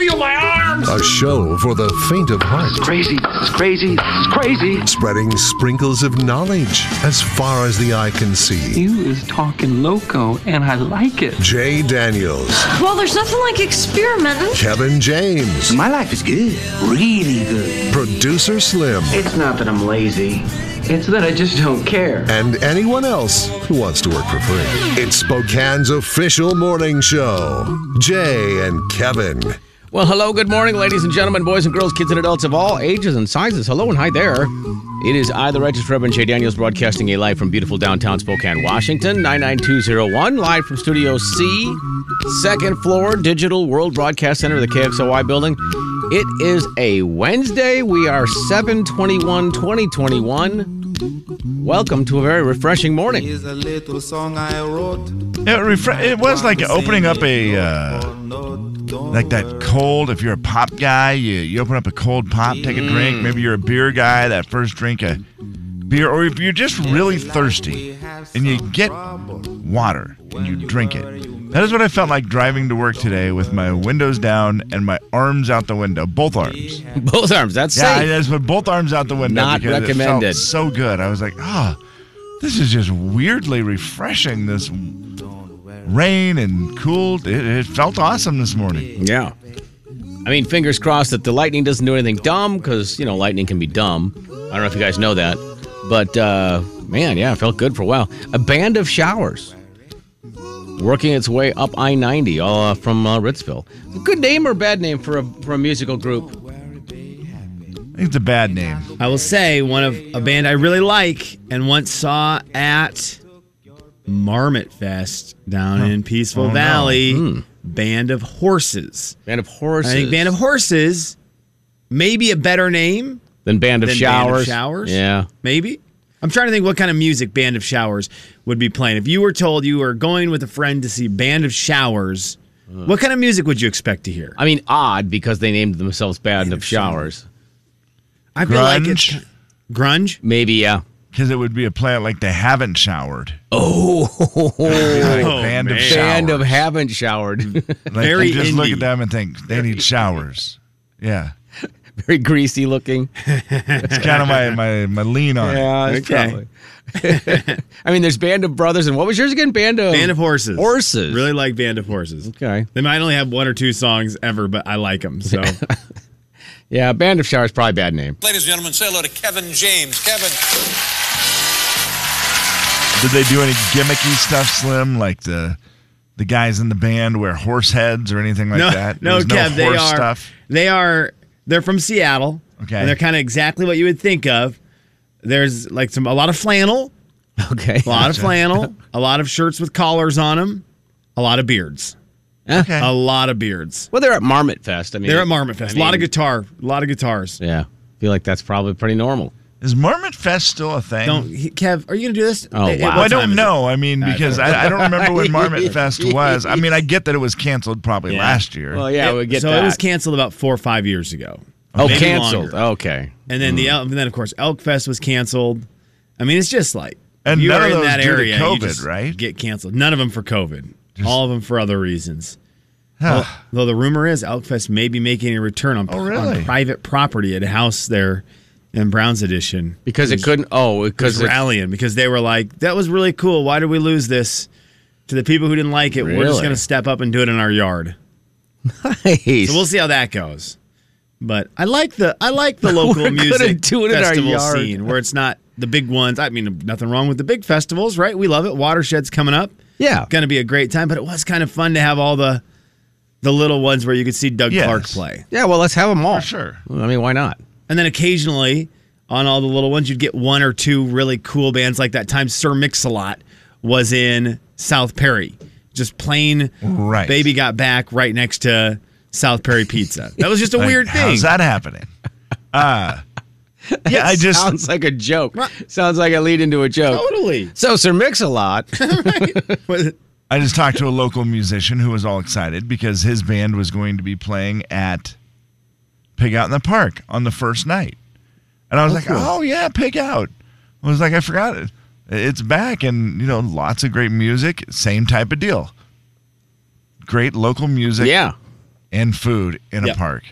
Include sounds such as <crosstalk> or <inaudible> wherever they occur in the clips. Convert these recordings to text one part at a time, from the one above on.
feel my arms. A show for the faint of heart. Crazy, it's crazy, it's crazy. Spreading sprinkles of knowledge as far as the eye can see. You is talking loco, and I like it. Jay Daniels, Well, there's nothing like experimenting. Kevin James, My life is good, really good. Producer Slim, It's not that I'm lazy, it's that I just don't care. and anyone else who wants to work for free. It's Spokane's official morning show. Jay and Kevin. Well, hello, good morning, ladies and gentlemen, boys and girls, kids and adults of all ages and sizes. Hello and hi there. It is I, the Righteous Reverend Jay Daniels, broadcasting a live from beautiful downtown Spokane, Washington, 99201, live from Studio C, second floor, Digital World Broadcast Center, the KXLY building. It is a Wednesday. We are 721 2021. Welcome to a very refreshing morning. is a little song I wrote. It, refre- it was like opening up a uh, like that cold. If you're a pop guy, you, you open up a cold pop, take a drink. Maybe you're a beer guy. That first drink a beer, or if you're just really thirsty and you get water and you drink it. That is what I felt like driving to work today with my windows down and my arms out the window, both arms. <laughs> Both arms, that's Yeah, I safe. just put both arms out the window. Not recommended. felt so good. I was like, ah, this is just weirdly refreshing. This rain and cooled. It, it felt awesome this morning. Yeah. I mean, fingers crossed that the lightning doesn't do anything dumb because, you know, lightning can be dumb. I don't know if you guys know that. But, uh, man, yeah, it felt good for a while. A band of showers working its way up I 90 all uh, from uh, Ritzville. Good name or bad name for a, for a musical group? I think it's a bad name. I will say one of a band I really like and once saw at Marmot Fest down in Peaceful Oh, no. Valley. Hmm. Band of Horses. Band of Horses. I think Band of Horses may be a better name Then Band of than Showers. Band of Showers. Yeah. Maybe. I'm trying to think what kind of music Band of Showers would be playing. If you were told you were going with a friend to see Band of Showers, what kind of music would you expect to hear? I mean, odd because they named themselves Band of Showers. I feel like it's Grunge? grunge. Maybe, yeah. Because it would be a plant like they haven't showered. Oh, <laughs> Like band of man. showers. Band of haven't showered. Like Very you just look at them and think they need showers. Yeah, Very greasy looking. it's kind of my, my my lean on it. Yeah, it's Okay. probably- <laughs> I mean, there's Band of Brothers, and what was yours again? Band of Band of Horses. Horses. Really like Band of Horses. Okay. They might only have one or two songs ever, but I like them. So <laughs> Yeah, Band of Showers probably a bad name. Ladies and gentlemen, say hello to Kevin James. Kevin. Did they do any gimmicky stuff, Slim? Like the the guys in the band wear horse heads or anything like no, that? no, There was Kev, they horse are stuff. they are they're from Seattle. Okay. and they're kind of exactly what you would think of. There's like some a lot of flannel, Okay. a lot of flannel, <laughs> a lot of shirts with collars on them, a lot of beards, Okay. a lot of beards. Well, they're at Marmot Fest. I mean, They're at Marmot Fest. A lot of guitar, a lot of guitars. Yeah, feel like that's probably pretty normal. Is Marmot Fest still a thing? Don't he- Kev? Are you gonna do this? Oh, wow. well, I don't know. I mean, because I, I don't remember when Marmot <laughs> Fest was. I mean, I get that it was canceled probably Yeah. last year. Well, yeah, we get so that. it was canceled about four or five years ago. oh, maybe canceled. longer. Okay. And then the Hmm. El- and then of course Elk Fest was canceled. I mean, it's just like And you are in that area, you COVID, just right? Get canceled. None of them for COVID. All of them for other reasons. Huh. Though the rumor is Elk Fest may be making a return on, Oh, really? on private property at a house there in Browne's Addition. Because it couldn't. Oh, Because because it, rallying because they were like, that was really cool. Why did we lose this? To the people who didn't like it, we're just going to step up and do it in our yard. Nice. So we'll see how that goes. But I like the I like the <laughs> local We're music do it in our festival yard. scene where it's not the big ones. I mean, nothing wrong with the big festivals, right? We love it. Watershed's coming up. Yeah. Going to be a great time, but it was kind of fun to have all the the little ones where you could see Doug Yes. Clark play. Yeah. Well, let's have them all. For sure. I mean, why not? And then occasionally on all the little ones you'd get one or two really cool bands like that time Sir Mix-a-Lot was in South Perry. Just plain Right. Baby got back right next to South Perry Pizza. That was just a Like, weird thing. How's that happening? <laughs> Uh, yeah, I just sounds like a joke. Sounds like a lead into a joke. Totally. So, Sir Mix a Lot. I just talked to a local musician who was all excited because his band was going to be playing at Pig Out in the Park on the first night. And I was oh, like, oh, yeah, Pig Out. I was like, I forgot it. It's back and, you know, lots of great music. Same type of deal. Great local music Yeah. and food in Yep. a park.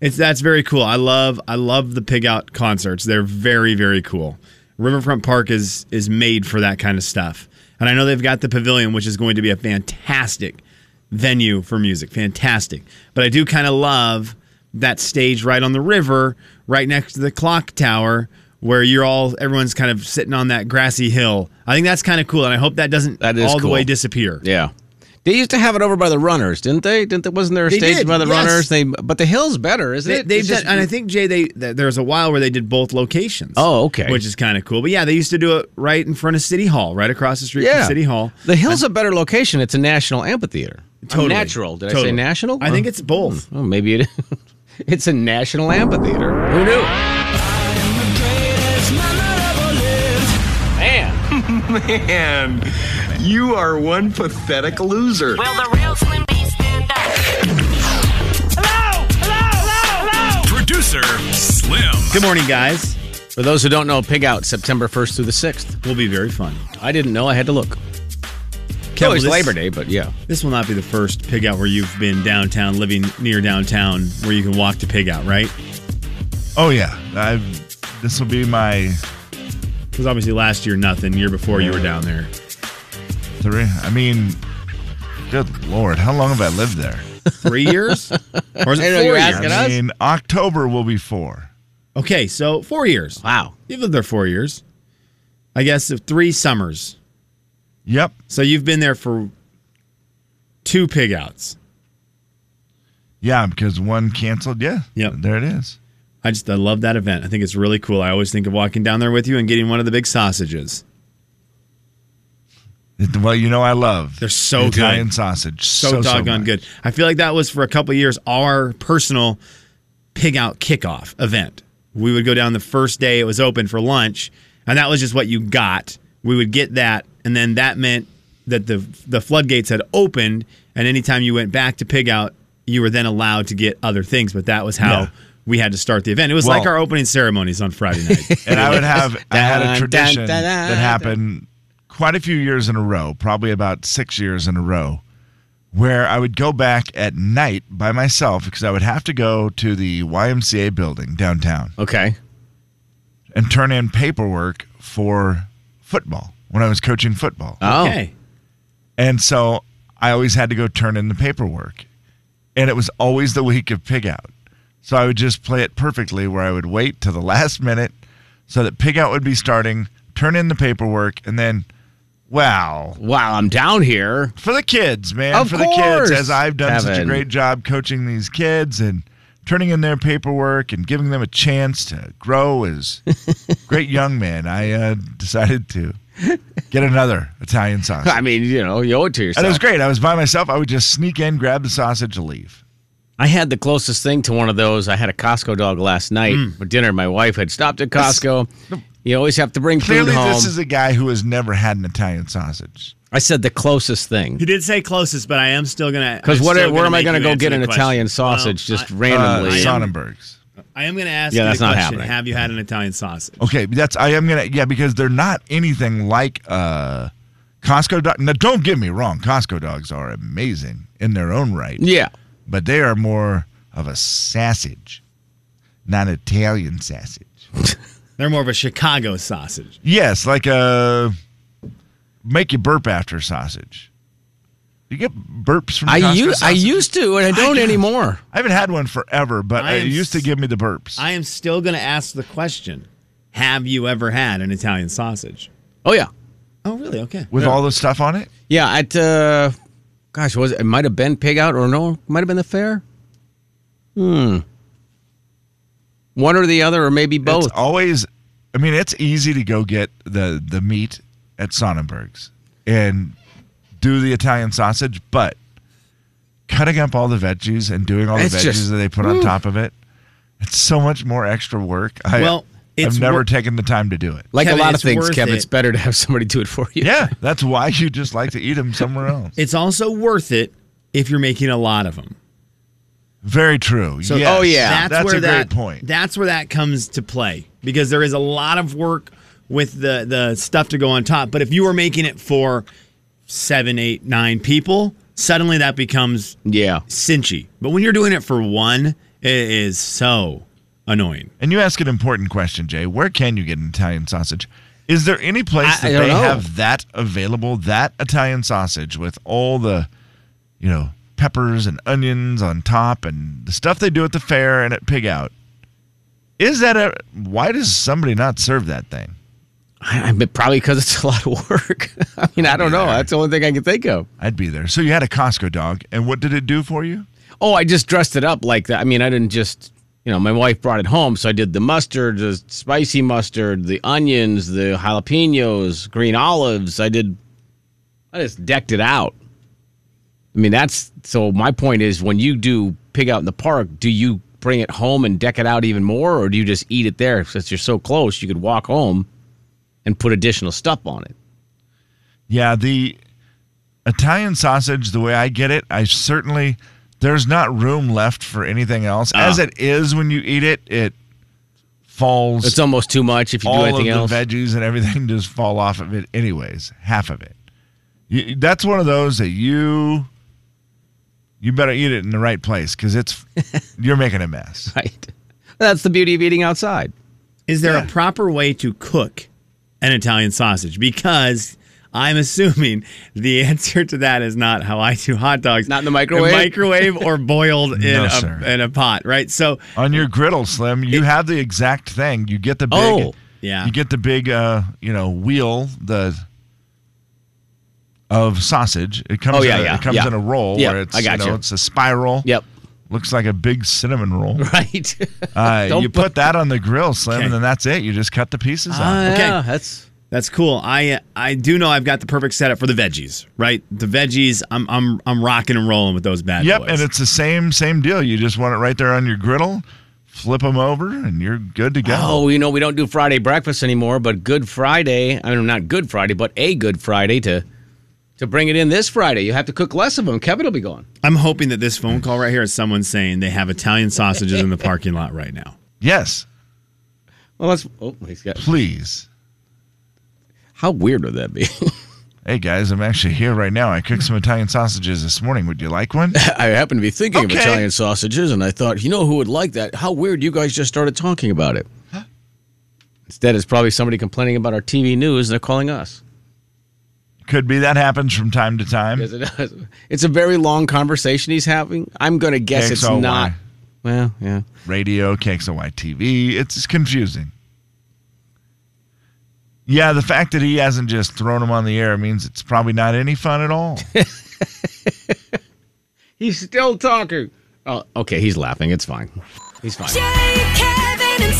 It's that's very cool. I love I love the pig out concerts. They're very very cool. Riverfront Park is is made for that kind of stuff. And I know they've got the pavilion which is going to be a fantastic venue for music. Fantastic. But I do kind of love that stage right on the river right next to the clock tower where you're all everyone's kind of sitting on that grassy hill. I think that's kind of cool and I hope that doesn't That all the way disappear. Yeah. They used to have it over by the runners, didn't they? Didn't they, wasn't there a They stage did, by the yes. runners? They but the hill's better, isn't They, it? done, just- and I think Jay, they th- there was a while where they did both locations. Oh, okay. which is kind of cool. But yeah, they used to do it right in front of City Hall, right across the street yeah. from City Hall. The hill's a better location. It's a national amphitheater. Totally. natural. Did I say national? I think it's both. Oh, maybe it. <laughs> it's a national amphitheater. Who knew? Man, <laughs> Man, you are one pathetic loser. Will the real Slim B stand up? Hello! Hello! Hello! Hello! Producer Slim. Good morning, guys. for those who don't know, Pig Out September 1st through the 6th. Will be very fun. I didn't know. I had to look. Kev, oh, it's this- Labor Day, but yeah. This will not be the first pig out where you've been downtown, living near downtown, where you can walk to pig out, right? Oh, yeah. I've, this will be my Because obviously last year nothing. Year before you were down there. three. I mean, good Lord. How long have I lived there? Three years, <laughs> or is I it know four years? asking I us? mean, October will be four. Okay, so four years. Wow. You've lived there four years. I guess of three summers. Yep. So you've been there for two pig outs. Yeah, because one canceled. Yeah. Yep. There it is. I just I love that event. I think it's really cool. I always think of walking down there with you and getting one of the big sausages. Well, you know, I love They're so good. Italian sausage. So, So, so doggone much. good. I feel like that was for a couple years our personal pig out kickoff event. We would go down the first day it was open for lunch, and that was just what you got. We would get that, and then that meant that the the floodgates had opened, and anytime you went back to pig out, you were then allowed to get other things. But that was how Yeah. we had to start the event. It was Well- like our opening ceremonies on Friday night. <laughs> And I would have, I had a <laughs> tradition dun, dun, that happened quite a few years in a row, probably about six years in a row, where I would go back at night by myself because I would have to go to the YMCA building downtown Okay. and turn in paperwork for football when I was coaching football. Oh. Okay. And so I always had to go turn in the paperwork. And it was always the week of pig out. So I would just play it perfectly where I would wait till the last minute so that pig out would be starting, turn in the paperwork, and then, wow. Wow, I'm down here. For the kids, man. Of for the kids, as I've done such a great job coaching these kids and turning in their paperwork and giving them a chance to grow as <laughs> great young men, I uh, decided to get another Italian sausage. I mean, you know, you owe it to yourself. And it was great. I was by myself. I would just sneak in, grab the sausage, and leave. I had the closest thing to one of those. I had a Costco dog last night Mm. for dinner. My wife had stopped at Costco. You always have to bring Clearly, food home. this is a guy who has never had an Italian sausage. I said the closest thing. He did say closest, but I am still gonna. Because what? still Where am I going to go get an question. Italian sausage Well, just I- randomly? Uh, Sonnenberg's. I am going to ask Yeah, you that's the not question. happening. Have you had an Italian sausage? Okay, that's I am gonna yeah because they're not anything like uh, Costco dog. Now, don't get me wrong, Costco dogs are amazing in their own right, yeah. but they are more of a sausage, not Italian sausage. <laughs> They're more of a Chicago sausage. Yes, like a make you burp after sausage. You get burps from I Costco used I used to, and I don't anymore. I haven't had one forever, but I it used to give me the burps. I am still going to ask the question: Have you ever had an Italian sausage? Oh yeah, Oh, really? Okay. with all the stuff on it. yeah. At uh, gosh, was it? It might have been pig out, or no? Might have been the fair. Hmm. One or the other, or maybe both. It's always, I mean, it's easy to go get the the meat at Sonnenberg's and do the Italian sausage, but cutting up all the veggies and doing all the It's veggies just- that they put on mm. top of it, it's so much more extra work. I, Well, It's I've never wor- taken the time to do it. Like Kevin, a lot of things, Kevin, it. it's better to have somebody do it for you. Yeah, that's why you just like to eat them somewhere else. It's also worth it if you're making a lot of them. Very true. So, oh, Yes. oh, yeah. that's, that's where a that, great point. That's where that comes to play because there is a lot of work with the the stuff to go on top. But if you were making it for seven, eight, nine people, suddenly that becomes Yeah. cinchy. But when you're doing it for one, it is so annoying. And you ask an important question, Jay. Where can you get an Italian sausage? Is there any place I- I that don't they know. have that available, that Italian sausage with all the, you know, peppers and onions on top and the stuff they do at the fair and at Pig Out? Is that a. Why does somebody not serve that thing? I, I bet probably because it's a lot of work. <laughs> I mean, I don't know. That's the only thing I can think of. I'd be there. So you had a Costco dog, and what did it do for you? Oh, I just dressed it up like that. I mean, I didn't just, you know, my wife brought it home, so I did the mustard, the spicy mustard, the onions, the jalapenos, green olives. I did, I just decked it out. I mean, that's so. My point is, when you do pig out in the park, do you bring it home and deck it out even more, or do you just eat it there since you're so close? You could walk home and put additional stuff on it. Yeah, the Italian sausage, the way I get it, I certainly there's not room left for anything else. Uh-huh. As it is when you eat it, it falls. It's almost too much if you do anything of else. the veggies and everything <laughs> just fall off of it, anyways. Half of it. You, that's one of those that you you better eat it in the right place because it's <laughs> you're making a mess. right. That's the beauty of eating outside. Is there Yeah. a proper way to cook an Italian sausage? Because I'm assuming the <laughs> answer to that is not how I do hot dogs. Not in the microwave? microwave or boiled <laughs> in, No, a, sir. in a pot, right? So On your griddle, Slim, you have the exact thing. You get the big, Oh, yeah. you get the big, uh, you know, wheel the of sausage. It comes. Oh, yeah, in a, yeah, It comes yeah. in a roll Yeah, where it's I got you know you. it's a spiral. Yep. Looks like a big cinnamon roll. <laughs> Right. Uh, <laughs> you put that on the grill, Slim, Okay. and then that's it. You just cut the pieces Ah, out. Okay. yeah, that's that's cool. I I do know I've got the perfect setup for the veggies, right? The veggies, I'm I'm I'm rocking and rolling with those bad Yep, boys. Yep, and it's the same same deal. You just want it right there on your griddle. Flip them over, and you're good to go. Oh, you know, we don't do Friday breakfast anymore, but Good Friday, I mean, not Good Friday, but a Good Friday to to bring it in this Friday. You have to cook less of them. Kevin will be gone. I'm hoping that this phone call right here is someone saying they have Italian sausages in the parking lot right now. Yes, Well, that's, oh, he's got, please. how weird would that be? <laughs> Hey guys, I'm actually here right now. I cooked some Italian sausages this morning. Would you like one? <laughs> I happen to be thinking Okay. of Italian sausages, and I thought, you know who would like that? How weird you guys just started talking about it. Instead, it's probably somebody complaining about our TV news, and they're calling us. Could be that happens from time to time. Yes, it does. It's a very long conversation he's having. I'm going to guess it's not. Well, yeah. Radio, KXLY TV. It's confusing. Yeah, the fact that he hasn't just thrown him on the air means it's probably not any fun at all. <laughs> He's still talking. Oh, okay. He's laughing. It's fine. He's fine. Jay, Kevin,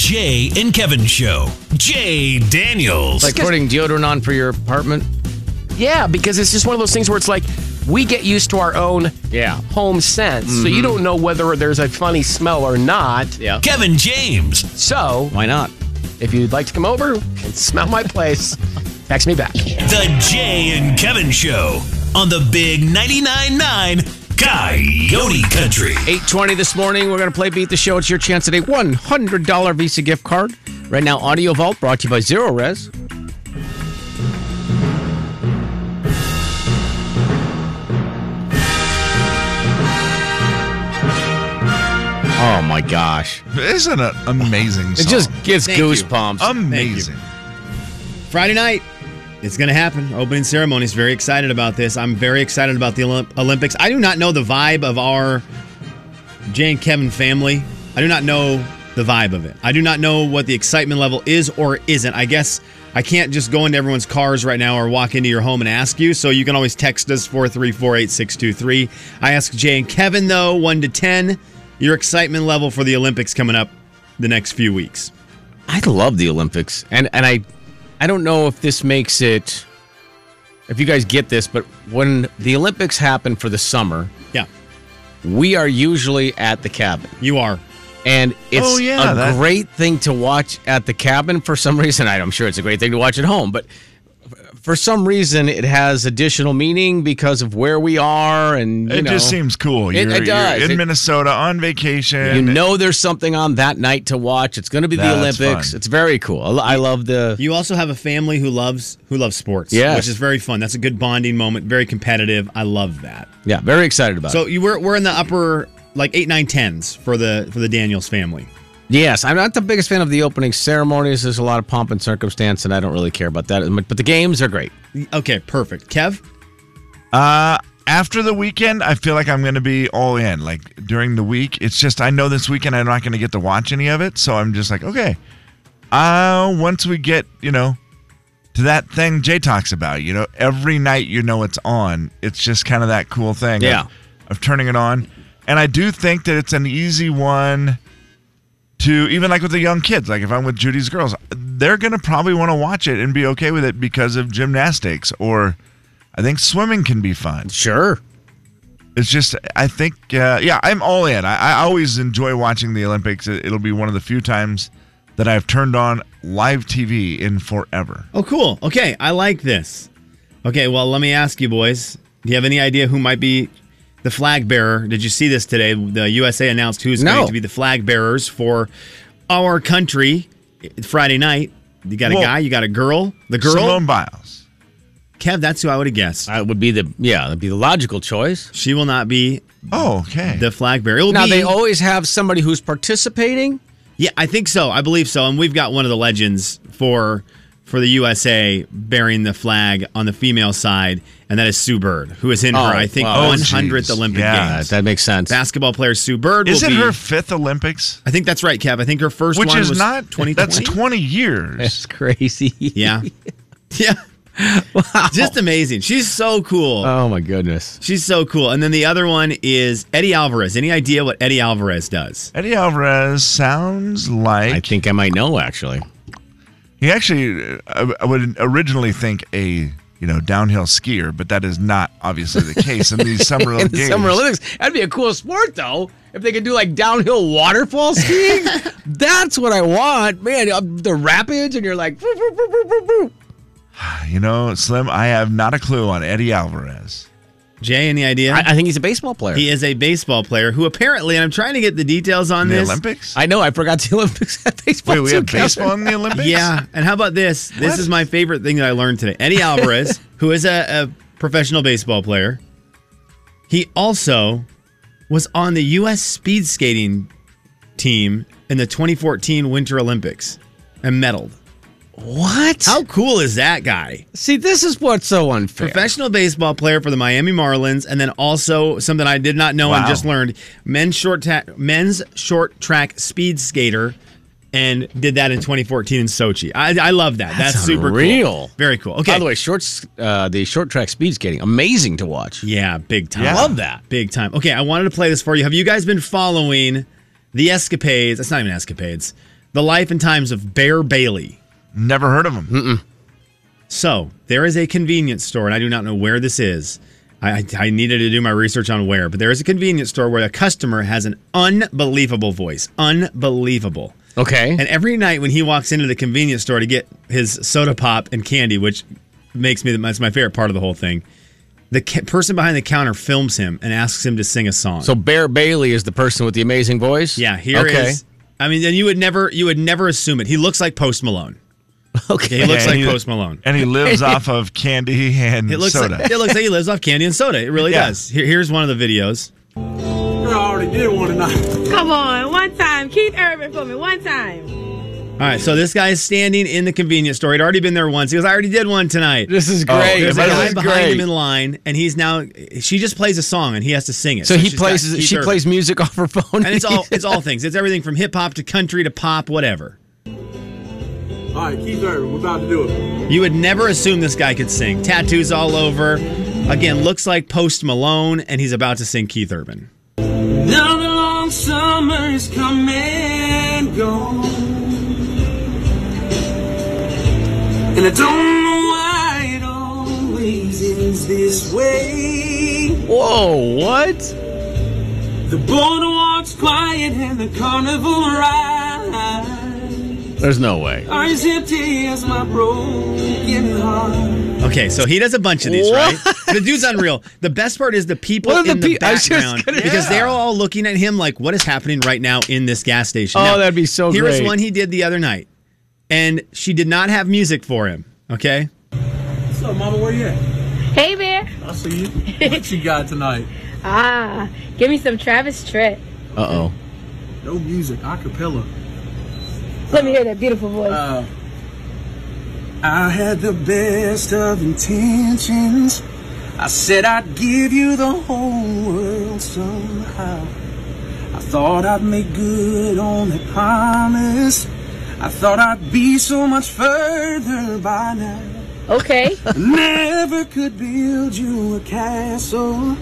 Jay and Kevin Show. Jay Daniels. Like putting deodorant on for your apartment. Yeah, because it's just one of those things where it's like we get used to our own Yeah. home sense. So you mm-hmm. don't know whether there's a funny smell or not. Yeah. Kevin James. So Why not? if you'd like to come over and smell my place, <laughs> text me back. The Jay and Kevin Show on the Big 99.9 9 Coyote Country. 820 this morning. We're going to play Beat the Show. It's your chance at a $100 Visa gift card. Right now, Audio Vault brought to you by Zero Res. Oh my gosh. Isn't it amazing? It Song? just gives Thank you. goosebumps. amazing. Friday night, it's going to happen. Opening ceremony is very excited about this. I'm very excited about the Olymp- Olympics. I do not know the vibe of our Jay and Kevin family. I do not know the vibe of it. I do not know what the excitement level is or isn't. I guess I can't just go into everyone's cars right now or walk into your home and ask you. So you can always text us 434 8623. I ask Jay and Kevin, though, 1 to 10, your excitement level for the Olympics coming up the next few weeks. I love the Olympics, and and I, I don't know if this makes it, if you guys get this, but when the Olympics happen for the summer, Yeah. we are usually at the cabin. You are. And it's Oh, yeah, a that- great thing to watch at the cabin for some reason. I'm sure it's a great thing to watch at home, but for some reason it has additional meaning because of where we are and you It know, just seems cool. It- You're, it does. You're in It- Minnesota on vacation. you know there's something on that night to watch. It's going to be the That's Olympics. fun. It's very cool. I love the You also have a family who loves who loves sports. Yes. which is very fun. That's a good bonding moment. Very competitive. I love that. yeah, very excited about it. So it. you were we're in the upper like eight, nine, tens for the for the Daniels family. Yes, I'm not the biggest fan of the opening ceremonies. There's a lot of pomp and circumstance, and I don't really care about that. But the games are great. Okay, perfect. Kev, Uh, after the weekend, I feel like I'm going to be all in. Like during the week, it's just I know this weekend I'm not going to get to watch any of it, so I'm just like, okay. Uh, once we get you know to that thing Jay talks about, you know, every night you know it's on. It's just kind of that cool thing. of- Yeah. of turning it on, and I do think that it's an easy one to even like with the young kids. Like if I'm with Judy's girls, they're gonna probably want to watch it and be okay with it because of gymnastics or I think swimming can be fun. Sure. It's just I think uh, yeah I'm all in. I, I always enjoy watching the Olympics. It, it'll be one of the few times that I've turned on live TV in forever. Oh, cool. Okay, I like this. Okay, well, let me ask you, boys. Do you have any idea who might be the flag bearer? Did you see this today? The USA announced who's No. going to be the flag bearers for our country Friday night. You got a Well, guy, you got a girl. The girl, Simone Biles. Kev, that's who I would have guessed. That would be the yeah, that'd be the logical choice. She will not be Oh okay. the flag bearer. Now be, they always have somebody who's participating. Yeah, I think so. I believe so. And we've got one of the legends for for the USA bearing the flag on the female side, and that is Sue Bird, who is in Oh, her, I think, wow. Oh, 100th geez. Olympic Yeah, Games. That makes sense. Basketball player Sue Bird Is will it be. her fifth Olympics? I think that's right, Kev. I think her first Which one is was not 2020. That's 20 years. <laughs> That's crazy. Yeah. <laughs> yeah. Just amazing. She's so cool. Oh my goodness. She's so cool. And then the other one is Eddy Alvarez. Any idea what Eddy Alvarez does? Eddy Alvarez sounds like I think I might know actually. He actually, uh, I would originally think a you know downhill skier, but that is not obviously the case in these summer <laughs> In games. Summer Olympics. That'd be a cool sport though. If they could do like downhill waterfall skiing, <laughs> that's what I want. Man, the rapids and you're like "Woo, woo, woo, woo, woo, woo." <sighs> You know, Slim, I have not a clue on Eddy Alvarez. Jay, any idea? I, I think he's a baseball player. he is a baseball player who apparently, and I'm trying to get the details on In the this. Olympics? I know I forgot the <laughs> Olympics had baseball. Wait, we too, have Kevin. baseball in the Olympics? Yeah, and how about this? This is my favorite thing that I learned today. Eddy Alvarez, <laughs> who is a, a professional baseball player, he also was on the U.S. speed skating team in the 2014 Winter Olympics and medaled. What? How cool is that guy? See, this is what's so unfair. Professional baseball player for the Miami Marlins, and then also something I did not know and just learned: men's short ta- men's short track speed skater, and did that in 2014 in Sochi. I, I love that. That's, That's super unreal. cool. Very cool. Okay. By the way, shorts, uh, the short track speed skating, amazing to watch. yeah, big time. Yeah. Love that. Big time. Okay, I wanted to play this for you. Have you guys been following the escapades? That's not even escapades. The life and times of Bear Bailey. Never heard of him. So there is a convenience store, and I do not know where this is. I, I, I needed to do my research on where, but there is a convenience store where a customer has an unbelievable voice. Unbelievable. Okay. And every night when he walks into the convenience store to get his soda pop and candy, which makes me that's my favorite part of the whole thing, the ca- person behind the counter films him and asks him to sing a song. so Bear Bailey is the person with the amazing voice. yeah, here is. okay. I mean, and you would never you would never assume it. He looks like Post Malone. <laughs> Okay. He looks And like he- Post Malone. And he lives <laughs> off of candy and It looks soda. like it looks like he lives off candy and soda. It really Yeah. does. Here, here's one of the videos. I already did one tonight. Come on, one time. Keith Urban for me, one time. All right, so this guy is standing in the convenience store. He'd already been there once. He goes, I already did one tonight. This is Oh, great. There's a guy behind great. him in line, and he's now. She just plays a song, and he has to sing it. So he she's plays. She Urban. plays music <laughs> off her phone, and it's all it's all things. It's everything from hip hop to country to pop, whatever. All right, Keith Urban, we're about to do it. You would never assume this guy could sing. Tattoos all over. Again, looks like Post Malone, and he's about to sing Keith Urban. Now the long summer is come and gone. And I don't know why it always ends this way. Whoa! What? The boardwalk's quiet and the carnival ride There's no way. are as empty as my broken heart. Okay, so he does a bunch of these, right? The dude's unreal. The best part is the people What are in the the, pe- I was just background gonna- because they're all looking at him like, "What is happening right now in this gas station?" Oh, Now, that'd be so Here was great. one he did the other night, and she did not have music for him. Okay, What's up, mama? Where you at? Hey, Bear. I see you. What you got tonight? <laughs> Ah, give me some Travis Tritt. Uh oh. No music, acapella. Let me hear that beautiful voice. Uh, I had the best of intentions. I said I'd give you the whole world somehow. I thought I'd make good on that promise. I thought I'd be so much further by now. okay. <laughs> Never could build you a castle,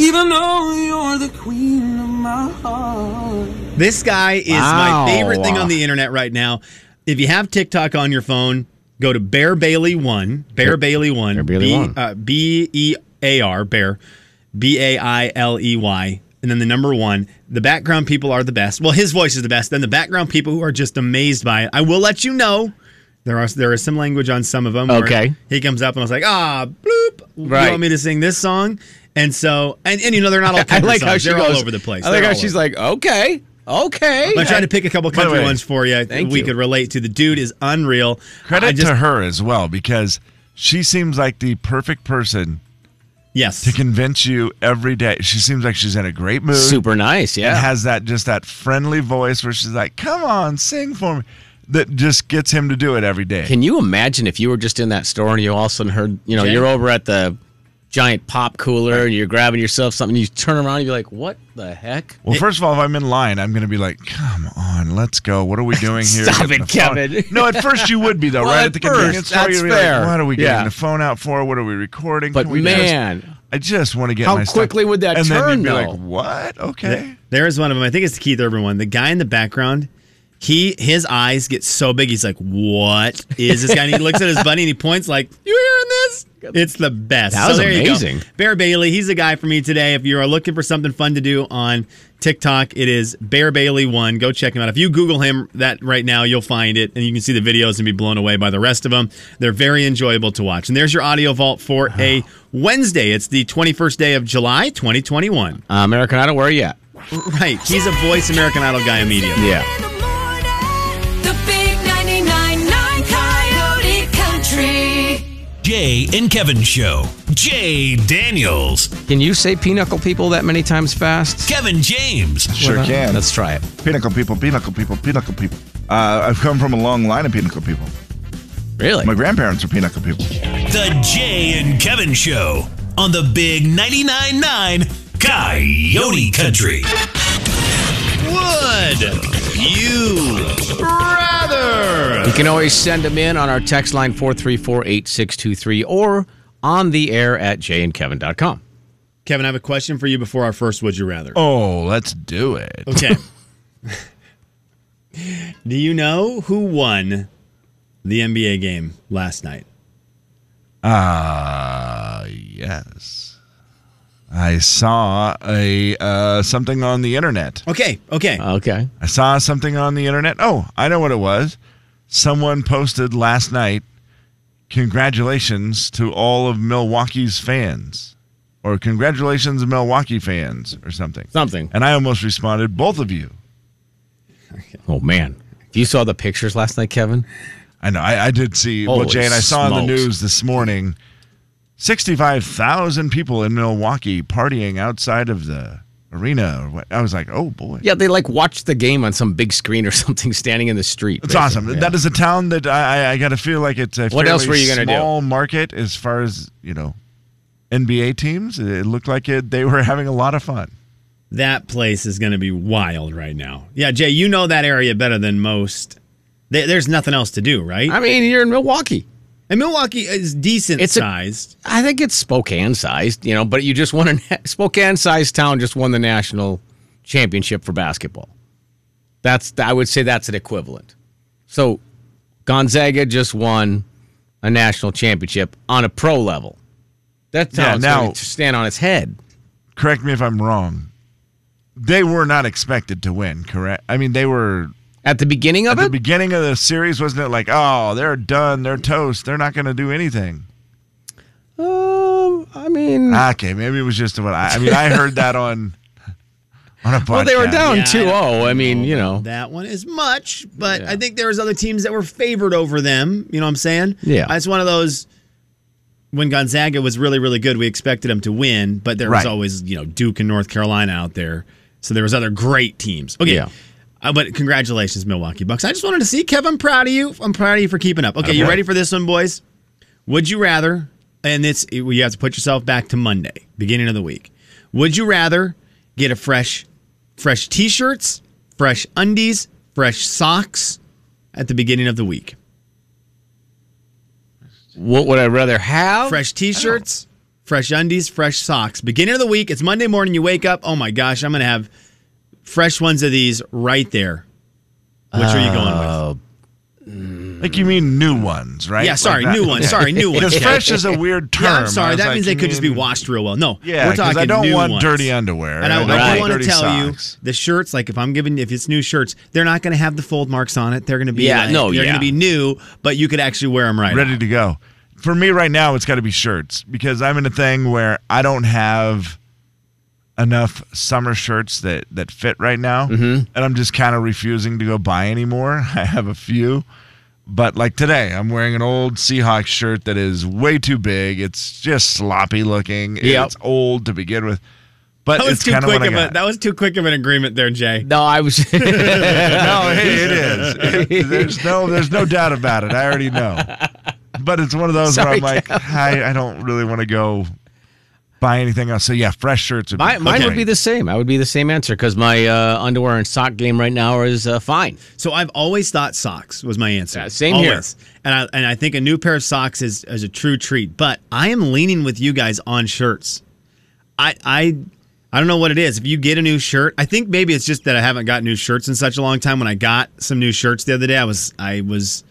even though you're the queen of my heart. this guy is Wow. my favorite thing on the internet right now. If you have TikTok on your phone, go to Bear Bailey One. Bear Bailey One. Bear Bailey B- One. Uh, B E A R Bear. B A I L E Y. And then the number one. The background people are the best. Well, his voice is the best. Then the background people who are just amazed by it. I will let you know. There are there is some language on some of them. where Okay. He comes up and I was like, ah, bloop. Right. You want me to sing this song? And so, and, and you know, they're not all <laughs> I country like how she They're goes all over the place. I like They're how she's over. like, okay, okay. I'm trying to pick a couple By country way, ones for you thank we you. could relate to. The dude is unreal. Credit just, to her as well because she seems like the perfect person Yes. to convince you every day. She seems like she's in a great mood. Super nice, yeah. and has that just that friendly voice where she's like, "Come on, sing for me." That just gets him to do it every day. Can you imagine if you were just in that store and you all of a sudden heard, you know, Jay? you're over at the giant pop cooler and you're grabbing yourself something, you turn around and you're like, what the heck? well, first of all, if I'm in line, I'm going to be like, "Come on, let's go. What are we <laughs> doing here?" Stop it, the phone- Kevin. No, at first you would be though, <laughs> Well, right at at the first, convenience store. that's You'd be fair. like, "What are we getting Yeah. the phone out for? What are we recording?" But Can we just-" man, I just want to get How my stuff- quickly would that and then turn, you'd be though? like, "What? Okay." There is one of them. I think it's the Keith Urban one. The guy in the background, he his eyes get so big. He's like, "What is this guy?" And he <laughs> looks at his buddy and he points like, "You hearing this?" It's the best. That was so amazing. Bear Bailey, he's a guy for me today. If you are looking for something fun to do on TikTok, it is Bear Bailey One. Go check him out. If you Google him that right now, you'll find it, and you can see the videos and be blown away by the rest of them. They're very enjoyable to watch. And there's your audio vault for a Wednesday. It's the 21st day of July, 2021. uh, American Idol, where are you at? Right. He's a voice American Idol guy immediately. Yeah. Jay and Kevin Show. Jay Daniels. Can you say pinochle people that many times fast? Kevin James. Sure Well, can. Let's try it. Pinnacle people, pinnacle people, pinnacle people. Uh, I've come from a long line of pinnacle people. Really? My grandparents are pinnacle people. The Jay and Kevin Show on the Big 99.9 9 Coyote Country. Would you rather? You can always send them in on our text line 434-8623 or on the air at jayandkevin.com. Kevin, I have a question for you before our first Would You Rather. Oh, let's do it. Okay. <laughs> Do you know who won the NBA game last night? Ah, yes. I saw a uh, something on the internet. Okay, okay. Okay. I saw something on the internet. Oh, I know what it was. Someone posted last night, congratulations to all of Milwaukee's fans. Or congratulations, Milwaukee fans, or something. Something. And I almost responded, both of you. Oh, man. You saw the pictures last night, Kevin? I know. I, I did see. well, Holy Jay, and I saw in the smokes. news this morning 65,000 people in Milwaukee partying outside of the arena. Or what. I was like, oh, boy. Yeah, they like watched the game on some big screen or <laughs> something standing in the street. It's awesome. basically. That is a town that I, I, I got to feel like it's a What else were you gonna do? small market as far as, you know, NBA teams. It looked like it, they were having a lot of fun. That place is going to be wild right now. Yeah, Jay, you know that area better than most. There's nothing else to do, right? I mean, you're in Milwaukee. And Milwaukee is decent It's a- sized. I think it's Spokane sized, you know, but you just won a Spokane sized town just won the national championship for basketball. That's I would say that's an equivalent. So Gonzaga just won a national championship on a pro level. That Yeah, now- to stand on its head. Correct me if I'm wrong. they were not expected to win, correct? I mean, they were At the beginning of at it? the beginning of the series, wasn't it like, oh, they're done, they're toast, they're not going to do anything? um, I mean, Okay, maybe it was just what I. I mean, I heard that on <laughs> on a podcast. well, they were down Yeah, I 2 0. I mean, you know. that one as much, but Yeah. I think there was other teams that were favored over them. You know what I'm saying? Yeah. It's one of those. When Gonzaga was really, really good, we expected them to win, but there was Right. always, you know, Duke and North Carolina out there. So there was other great teams. Okay. Yeah. Uh, but congratulations, Milwaukee Bucks. I just wanted to see, Kev, I'm proud of you. I'm proud of you for keeping up. Okay, you ready for this one, boys? Would you rather, and it's you have to put yourself back to Monday, beginning of the week. Would you rather get a fresh, fresh t-shirts, fresh undies, fresh socks at the beginning of the week? What would I rather have? Fresh t-shirts, fresh undies, fresh socks. Beginning of the week, it's Monday morning. You wake up. Oh my gosh, I'm gonna have fresh ones of these right there. Which are you going with? Uh, mm. Like you mean new ones, right? Yeah, sorry, Like that- new ones. Sorry, new <laughs> ones. Because Yeah. fresh is a weird term. Yeah, I'm I sorry. was That like, means they you could just be mean- washed real well. No, Yeah, we're 'cause talking new ones. I don't new want ones. dirty underwear. And I, I I don't want want to dirty tell socks. you, the shirts, like if I'm giving, if it's new shirts, they're not going to have the fold marks on it. They're going to be, Yeah, like- no, they're yeah. going to be new, but you could actually wear them right. ready out. to go. For me right now, it's got to be shirts because I'm in a thing where I don't have enough summer shirts that that fit right now, Mm-hmm. and I'm just kind of refusing to go buy anymore. <laughs> I have a few, but like today, I'm wearing an old Seahawks shirt that is way too big. It's just sloppy looking. Yep. It's old to begin with, but That was it's too quick of a, that was too quick of an agreement there, Jay. No, I was. <laughs> no, hey, it is. <laughs> It- there's no, there's no doubt about it. I already know. But it's one of those Sorry, where I'm like, I, I don't really want to go buy anything else. So yeah, fresh shirts. Would be Mine, mine would be the same. I would be the same answer because my uh, underwear and sock game right now is uh, fine. So I've always thought socks was my answer. Yeah, same here. And I and I think a new pair of socks is is a true treat. But I am leaning with you guys on shirts. I I I don't know what it is. If you get a new shirt, I think maybe it's just that I haven't got new shirts in such a long time. When I got some new shirts the other day, I was I was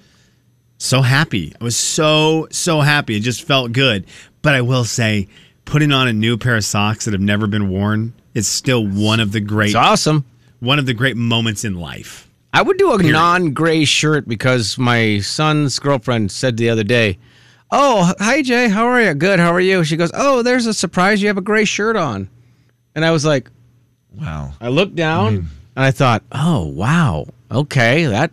so happy. I was so so happy. It just felt good. But I will say, putting on a new pair of socks that have never been worn is still one of the great It's awesome. one of the great moments in life. I would do a non-gray shirt because my son's girlfriend said the other day, "Oh, hi Jay, how are you? Good, how are you?" She goes, "Oh, there's a surprise. You have a gray shirt on," and I was like, Wow. I looked down and I thought, "Oh, wow, okay, that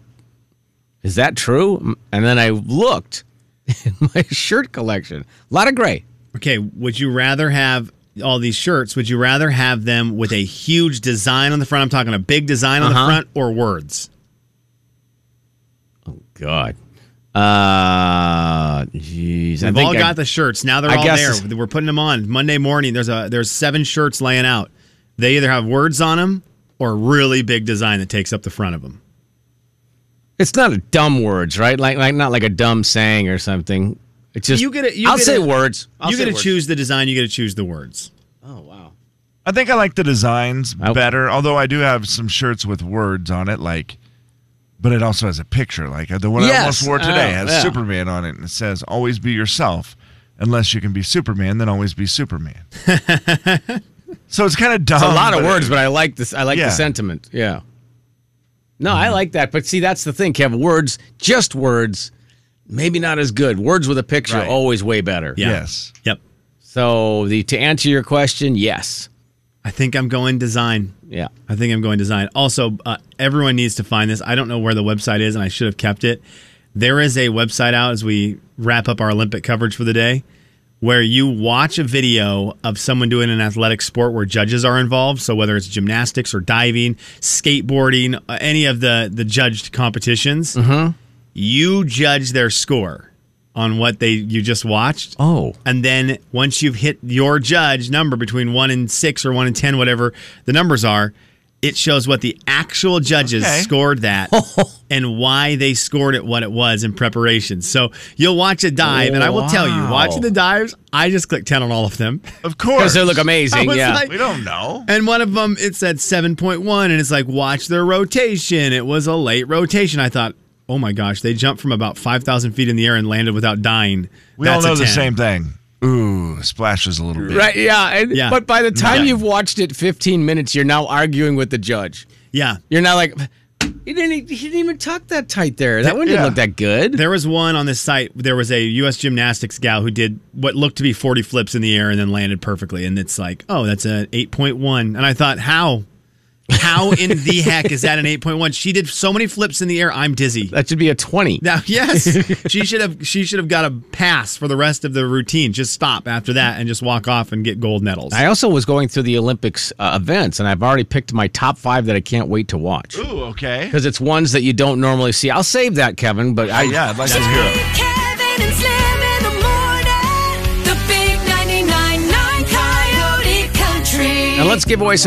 is that true?" And then I looked <laughs> in my shirt collection, a lot of gray. Okay, would you rather have all these shirts? Would you rather have them with a huge design on the front? I'm talking a big design on Uh-huh. the front or words? Oh God, uh, jeez, We've think all I- got the shirts. Now they're I all guess- there. We're putting them on Monday morning. There's a there's seven shirts laying out. They either have words on them or a really big design that takes up the front of them. It's not a dumb words, right? Like like not like a dumb saying or something. It's just you get it. I'll get say to- words. I'll you say get to choose the design. You get to choose the words. Oh wow. I think I like the designs Oh. better, although I do have some shirts with words on it, like, but it also has a picture. Like uh, the one I Yes. almost wore today Oh, has yeah. Superman on it, and it says, "Always be yourself. Unless you can be Superman, then always be Superman." <laughs> so it's kind of dumb. It's a lot of but- words, but I like this. I like Yeah. the sentiment. Yeah. No, I like that. But see, that's the thing, Kev. Words, just words, maybe not as good. Words with a picture, Right. always way better. Yeah. Yes. Yep. So the to answer your question, yes. I think I'm going design. Yeah. I think I'm going design. Also, uh, everyone needs to find this. I don't know where the website is, and I should have kept it. There is a website out as we wrap up our Olympic coverage for the day where you watch a video of someone doing an athletic sport where judges are involved. So whether it's gymnastics or diving, skateboarding, uh, any of the the judged competitions, you judge their score on what they you just watched. Oh. And then once you've hit your judge number between one and six or one and ten, whatever the numbers are, it shows what the actual judges Okay. scored that <laughs> and why they scored it what it was in preparation. So you'll watch a dive, and I will tell you, watching the dives, I just clicked 10 on all of them. Of course. Because they look amazing. <laughs> Yeah. like- we don't know. And one of them, it said 7.1, and it's like, watch their rotation. It was a late rotation. I thought, oh my gosh, they jumped from about 5,000 feet in the air and landed without dying. We That's all know the same thing. Ooh, splashes a little bit. Right? Yeah. And, Yeah. But by the mm, time Yeah. you've watched it 15 minutes, you're now arguing with the judge. Yeah. You're not like, he didn't, e, he didn't even tuck that tight there. That one didn't Yeah. look that good. There was one on this site. There was a U.S. gymnastics gal who did what looked to be 40 flips in the air and then landed perfectly. And it's like, oh, that's an 8.1. And I thought, how? How in the heck is that an 8.1? She did so many flips in the air. I'm dizzy. That should be a 20. Now, yes, <laughs> she should have. She should have got a pass for the rest of the routine. Just stop after that and just walk off and get gold medals. I also was going through the Olympics uh, events, and I've already picked my top five that I can't wait to watch. Ooh, okay. Because it's ones that you don't normally see. I'll save that, Kevin. But I, Oh, yeah, I'd like to hear it. Kevin and Slim in the morning. The big 99.9 Coyote Country. And let's give away some.